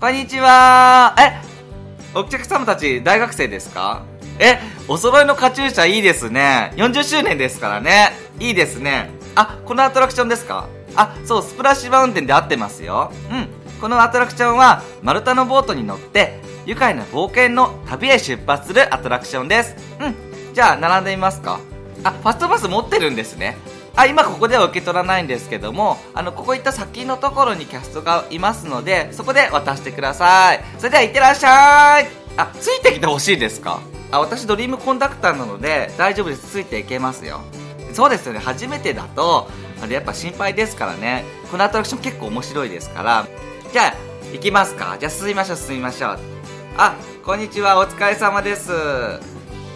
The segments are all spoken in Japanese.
こんにちはえ、お客様たち大学生ですか？え、お揃いのカチューシャいいですね。40周年ですからね。いいですね。あ、このアトラクションですか？あ、そう、スプラッシュマウンテンで合ってますよ。うん。このアトラクションは、丸太のボートに乗って、愉快な冒険の旅へ出発するアトラクションです。うん。じゃあ、並んでみますかあ、ファストパス持ってるんですね。あ、今ここでは受け取らないんですけども、あの、ここ行った先のところにキャストがいますので、そこで渡してください。それでは、いってらっしゃい。あ、ついてきてほしいですか？あ、私ドリームコンダクターなので、大丈夫です。ついていけますよ。そうですよね。初めてだと、あれやっぱ心配ですからね。このアトラクション結構面白いですから。じゃあ、行きますか。じゃあ進みましょう、進みましょう。あ、こんにちは。お疲れ様です。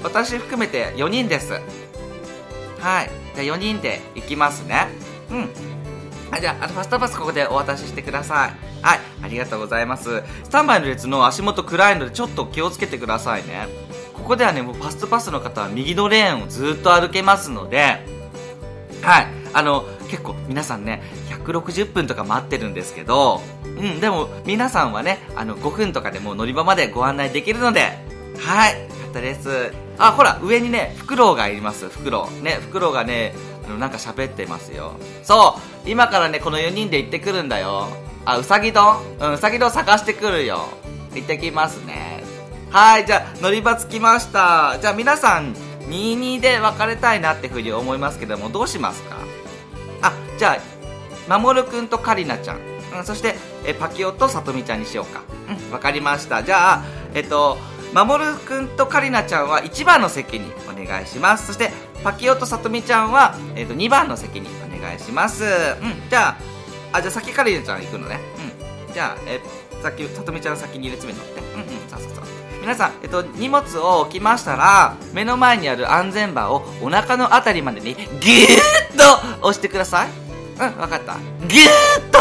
私含めて4人です。はい。じゃあ4人で行きますね。うん。はい、じゃあ、あの、ファストパスここでお渡ししてください。はい、ありがとうございます。スタンバイの列の足元暗いのでちょっと気をつけてくださいね。ここではね、もうファストパスの方は右のレーンをずっと歩けますので、はい、あの、結構皆さんね、160分とか待ってるんですけど、うん、でも皆さんはね、あの、5分とかでもう乗り場までご案内できるので、はい、よかったです。あ、ほら、上にね、フクロウがいます、フクロウ。ね、フクロウがね、あの、なんか喋ってますよ。そう、今からね、この4人で行ってくるんだよ。あ、うさぎ丼？うん、うさぎ丼探してくるよ。行ってきますね。はい、じゃあ、乗り場着きました。じゃあ皆さん、22で別れたいなってふうに思いますけども、どうしますか？あ、じゃあ、守くんとカリナちゃん。うん、そして、え、パキオとさとみちゃんにしようか。うん、わかりました。じゃあ、えっと、守くんとカリナちゃんは1番の席にお願いします。そしてパキオとさとみちゃんは、えー、と2番の席にお願いします。うんじゃああじゃあ先カリナちゃん行くのね。うん。じゃあえさきさとみちゃん先に列目に乗ってうんうんそうそうそう皆さん、えっと、荷物を置きましたら目の前にある安全バーをお腹のあたりまでにギューッと押してください。うん分かった。ギューッと。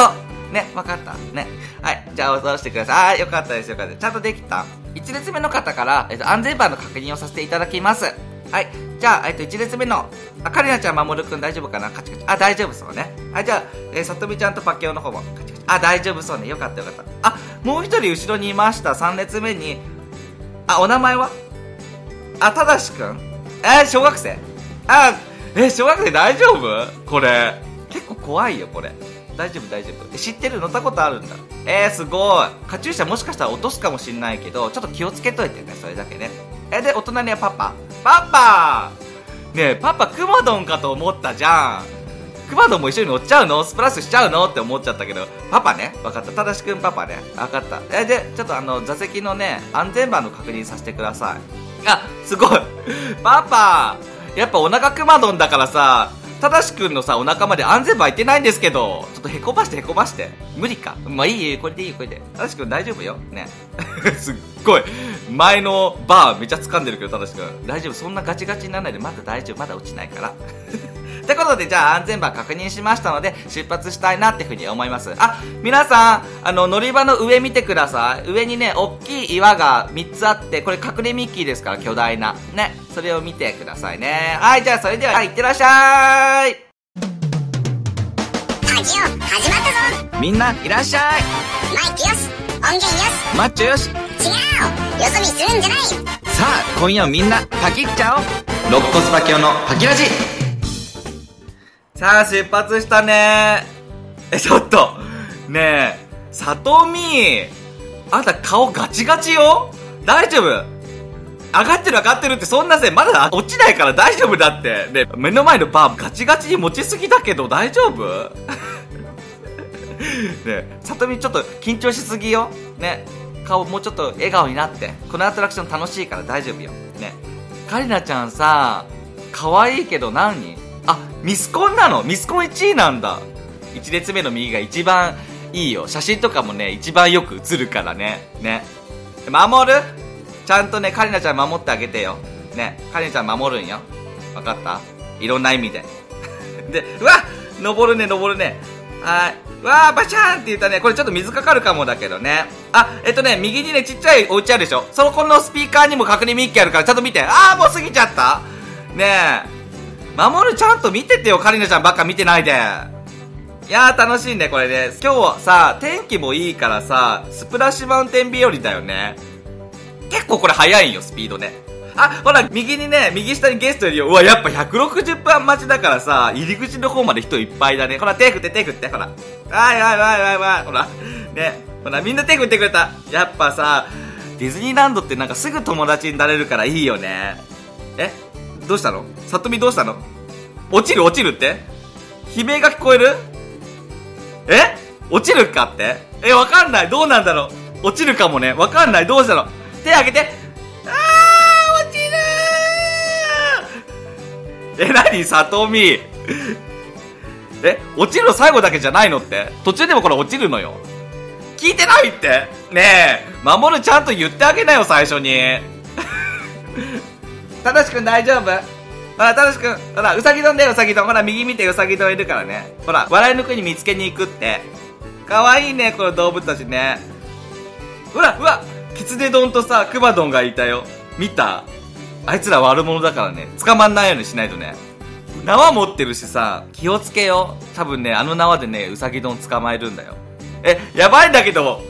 ね分かった。ね。はいじゃあ押してください。よかったですよかったちゃんとできた。1列目の方から、えっと、安全バーの確認をさせていただきます。はい。じゃあ、えっと、1列目の、あ、カリナちゃん、まもるくん大丈夫かな？カチカチ。あ、大丈夫そうね。はい、じゃあ、えー、さとみちゃんとパケオの方も、カチカチ。あ、大丈夫そうね。よかったよかった。あ、もう一人後ろにいました。3列目に。あ、お名前は？あ、ただしくんえー、小学生あ、えー、小学生大丈夫？これ。結構怖いよ、これ。大丈夫大丈夫。え知ってる？乗ったことあるんだ。えー、すごい。カチューシャもしかしたら落とすかもしんないけどちょっと気をつけといてねそれだけね。えでお隣はパパ。パパ！ねえパパくまドンかと思ったじゃん。くまドンも一緒に乗っちゃうの？スプラッシュしちゃうの？って思っちゃったけど。パパね。分かった。ただしくんパパね。分かった。えでちょっとあの座席のね安全バーの確認させてください。あすごい。パパ！やっぱお腹くまドンだからさただしくんのさ、お腹まで安全バー行ってないんですけど、ちょっとへこばしてへこばして。無理か。まあいいこれでいいこれで。ただしくん大丈夫よ。ね。すっごい。前のバーめっちゃ掴んでるけど、ただしくん。大丈夫。そんなガチガチにならないで、まだ大丈夫。まだ落ちないから。ってことで、じゃあ安全バー確認しましたので、出発したいなってふうに思います。あ、皆さん、あの、乗り場の上見てください。上にね、大きい岩が3つあって、これ隠れミッキーですから、巨大な。ね。それを見てくださいね。はい、じゃあそれでは、はい、いってらっしゃい。ラジオ、始まったぞみんな、いらっしゃいマイクよし音源よしマッチョよし違うよそ見するんじゃないさあ、今夜みんな、パキっちゃおう肋骨パキオのパキラジさあ、出発したねえ、ちょっと、ねえ、さとみあんた顔ガチガチよ？大丈夫？上がってる上がってるってそんなせまだ落ちないから大丈夫だって。ね、目の前のバーガチガチに持ちすぎだけど大丈夫？ねさとみちょっと緊張しすぎよ？ね、顔もうちょっと笑顔になって。このアトラクション楽しいから大丈夫よ。ね。カリナちゃんさ、可愛いけど何？あ、ミスコンなの？ミスコン1位なんだ。1列目の右が一番いいよ。写真とかもね、一番よく写るからね。ね。守る？ちゃんとね、カリナちゃん守ってあげてよ。ね。カリナちゃん守るんよ。わかった？いろんな意味で。で、うわ登るね、登るね。はい。わー、バシャーンって言ったね。これちょっと水かかるかもだけどね。あ、えっとね、右にね、ちっちゃいお家あるでしょそこのスピーカーにも確認ミッキーあるから、ちゃんと見て。あー、もう過ぎちゃったねえ。守るちゃんと見ててよ、カリナちゃんばっか見てないで。いやー楽しいね、これね。今日さ、天気もいいからさ、スプラッシュマウンテン日和だよね。結構これ早いんよ、スピードね。あ、ほら、右にね、右下にゲストいるよ。うわ、やっぱ160分待ちだからさ、入り口の方まで人いっぱいだね。ほら、手振って手振って、ほら。はいはいはいはいはい、ほら。ね、ほら、みんな手振ってくれた。やっぱさ、ディズニーランドってなんかすぐ友達になれるからいいよね。え？どうしたの？さとみどうしたの？落ちる落ちるって？悲鳴が聞こえる？え？落ちるかって？え、わかんない。どうなんだろう？落ちるかもね。わかんない。どうしたの？手挙げて。あー落ちるーえ、なにさとみ。え、落ちるの最後だけじゃないのって？途中でもこれ落ちるのよ。聞いてないってねえ、守るちゃんと言ってあげなよ、最初に。ただしくん大丈夫？ほら、ただしくん、ほら、うさぎ丼だよ、うさぎ丼。ほら、右見てうさぎ丼いるからね。ほら、笑いの国見つけに行くって。かわいいね、この動物たちね。ほら、うわ、キツネ丼とさ、クマ丼がいたよ。見た？あいつら悪者だからね、捕まんないようにしないとね。縄持ってるしさ、気をつけよ。多分ね、あの縄でね、うさぎ丼捕まえるんだよ。え、やばいんだけど、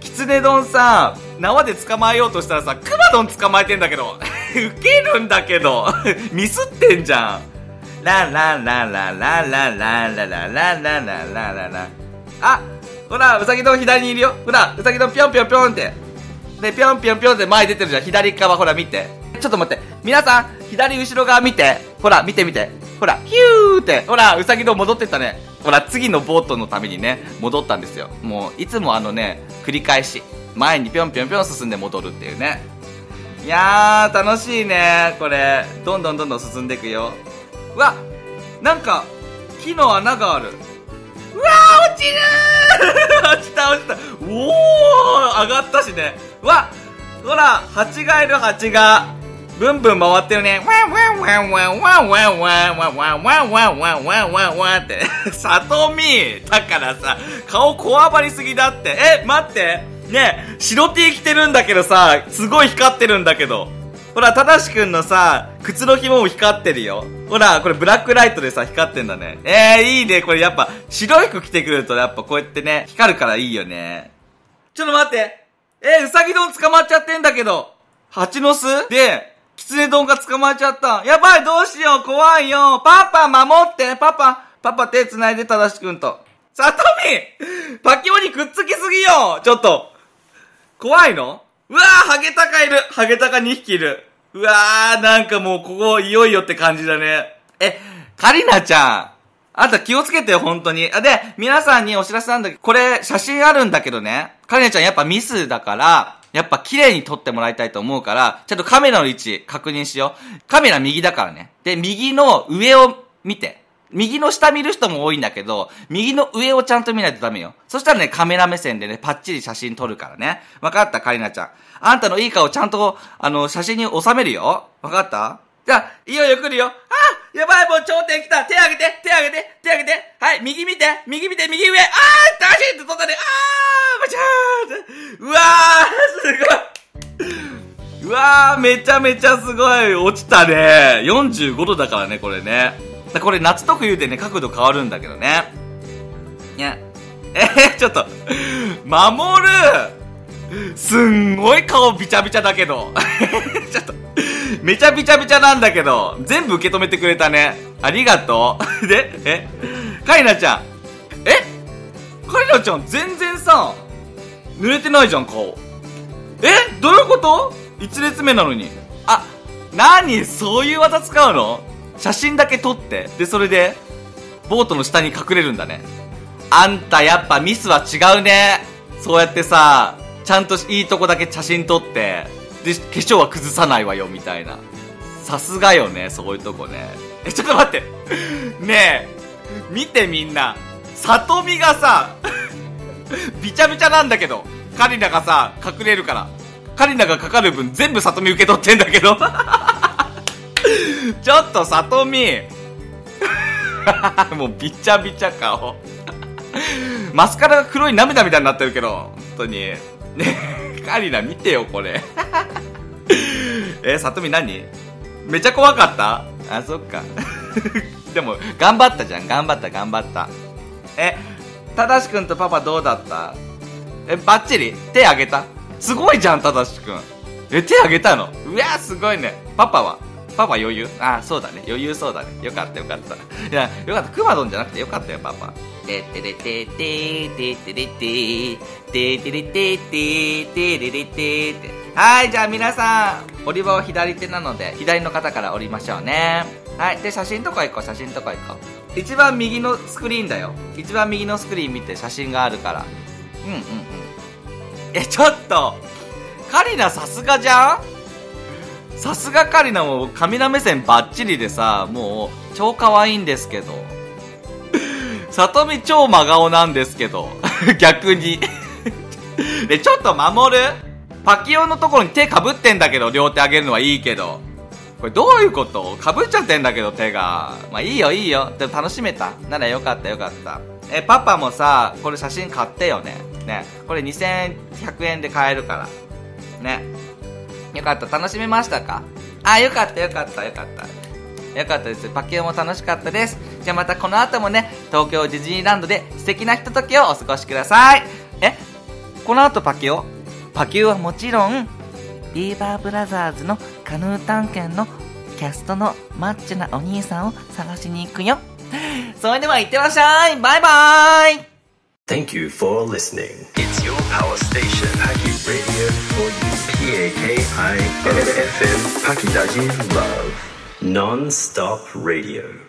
キツネ丼さ、縄で捕まえようとしたらさ、クマ丼捕まえてんだけど。ウケるんだけど。ミスってんじゃん。ララララララララララララララ。あ、ほら、うさぎ丼左にいるよ。ほら、うさぎ丼ぴょんぴょんぴょんって。で、ぴょんぴょんぴょんって前出てるじゃん。左側ほら見て。ちょっと待って。皆さん、左後ろ側見て。ほら、見て見て。ほら、ヒューって。ほら、うさぎ丼戻ってったね。ほら、次のボートのためにね、戻ったんですよ。もう、いつもあのね、繰り返し。前にぴょんぴょんぴょん進んで戻るっていうね。いやー、楽しいね。これ、どんどんどんどん進んでいくよ。うわ、なんか、木の穴がある。うわー、落ちる 落ちた落ちた。おー、上がったしね。うわ、ほら、蜂がいる蜂が。ブンブン回ってるね。ワンワンワンワンワンワンワンワンワンワンワンワンワンワンワンワンって。さとみだからさ、顔こわばりすぎだって。え、待って。ねえ、白 T 着てるんだけどさ、すごい光ってるんだけど。ほら、ただしくんのさ、靴の紐も光ってるよ。ほら、これブラックライトでさ、光ってんだね。えー、いいね。これやっぱ、白い服着てくるとやっぱこうやってね、光るからいいよね。ちょっと待って。えー、うさぎ丼捕まっちゃってんだけど。蜂の巣？で、キツネ丼が捕まっちゃった。やばい、どうしよう、怖いよ。パパ、守って、パパ。パパ手繋いで、ただしくんと。さとみパキオにくっつきすぎよちょっと。怖いの？うわー、ハゲタカいるハゲタカ2匹いる。うわー、なんかもうここいよいよって感じだね。え、カリナちゃん。あんた気をつけてよ、本当に。あ、で、皆さんにお知らせなんだけど、これ写真あるんだけどね。カリナちゃんやっぱミスだから、やっぱ綺麗に撮ってもらいたいと思うから、ちゃんとカメラの位置確認しよう。カメラ右だからね。で、右の上を見て。右の下見る人も多いんだけど、右の上をちゃんと見ないとダメよ。そしたらね、カメラ目線でね、パッチリ写真撮るからね。わかった、カリナちゃん。あんたのいい顔ちゃんと、あの、写真に収めるよ。わかった？じゃあ、いよいよ来るよ。あやばい、もう頂点来た手上げて手上げて手上げてはい、右見て右見て右上あー楽しいって飛んだねあーバチャーってうわーすごいうわーめちゃめちゃすごい落ちたね45度だからね、これね。だこれ夏と冬でね、角度変わるんだけどね。ね。えー、ちょっと、守るすんごい顔びちゃびちゃだけど。ちょっと、めちゃびちゃびちゃなんだけど、全部受け止めてくれたね。ありがとう。で、え、カリナちゃん。えカリナちゃん全然さ、濡れてないじゃん、顔。えどういうこと？一列目なのに。あ、なにそういう技使うの？写真だけ撮って。で、それで、ボートの下に隠れるんだね。あんたやっぱミスは違うね。そうやってさ、ちゃんといいとこだけ写真撮って、で、化粧は崩さないわよ、みたいな。さすがよね、そういうとこね。え、ちょっと待って。ねえ、見てみんな。さとみがさ、びちゃびちゃなんだけど、カリナがさ、隠れるから。カリナがかかる分全部さとみ受け取ってんだけど。ちょっとさとみ。もうびちゃびちゃ顔。マスカラが黒い涙みたいになってるけど、本当に。ねカリナ見てよ、これ。え、さとみ何？めちゃ怖かった？あ、そっか。でも、頑張ったじゃん。頑張った、頑張った。え、ただしくんとパパどうだった？え、バッチリ？手あげた？すごいじゃん、ただしくん。え、手あげたの？うわすごいね。パパは？パパ余裕？あ、そうだね。余裕そうだね。よかったよかった。いや、よかった。クマドンじゃなくてよかったよ、パパ。ててれててててれてててれてててれれててはい、じゃあ皆さん、降り場は左手なので、左の方から降りましょうね。はい、で、写真とか行こう、写真とか行こう。一番右のスクリーンだよ。一番右のスクリーン見て写真があるから。うんうんうん。え、ちょっとカリナさすがじゃんさすがカリナもカミナ目線バッチリでさ、もう超可愛いんですけど。さとみ超真顔なんですけど。逆に。で、ちょっと守る？パキオのところに手かぶってんだけど、両手上げるのはいいけど。これどういうこと？かぶっちゃってんだけど、手が。まあいいよいいよ。でも楽しめた。ならよかったよかった。え、パパもさ、これ写真買ってよね。ね。これ2100円で買えるから。ね。よかった。楽しめましたか？あ、よかったよかったよかった。よかったです。パキオも楽しかったです。じゃあまたこの後もね、東京ディズニーランドで素敵なひとときをお過ごしください。え？この後パキオパキオはもちろん、ビーバーブラザーズのカヌー探検のキャストのマッチョなお兄さんを探しに行くよ。それでは行ってらっしゃいバイバイ Thank you for listening. It's your power station, Paki Radio for you. P-A-K-I-O-F-M, Pakidagi Love, Non-Stop Radio.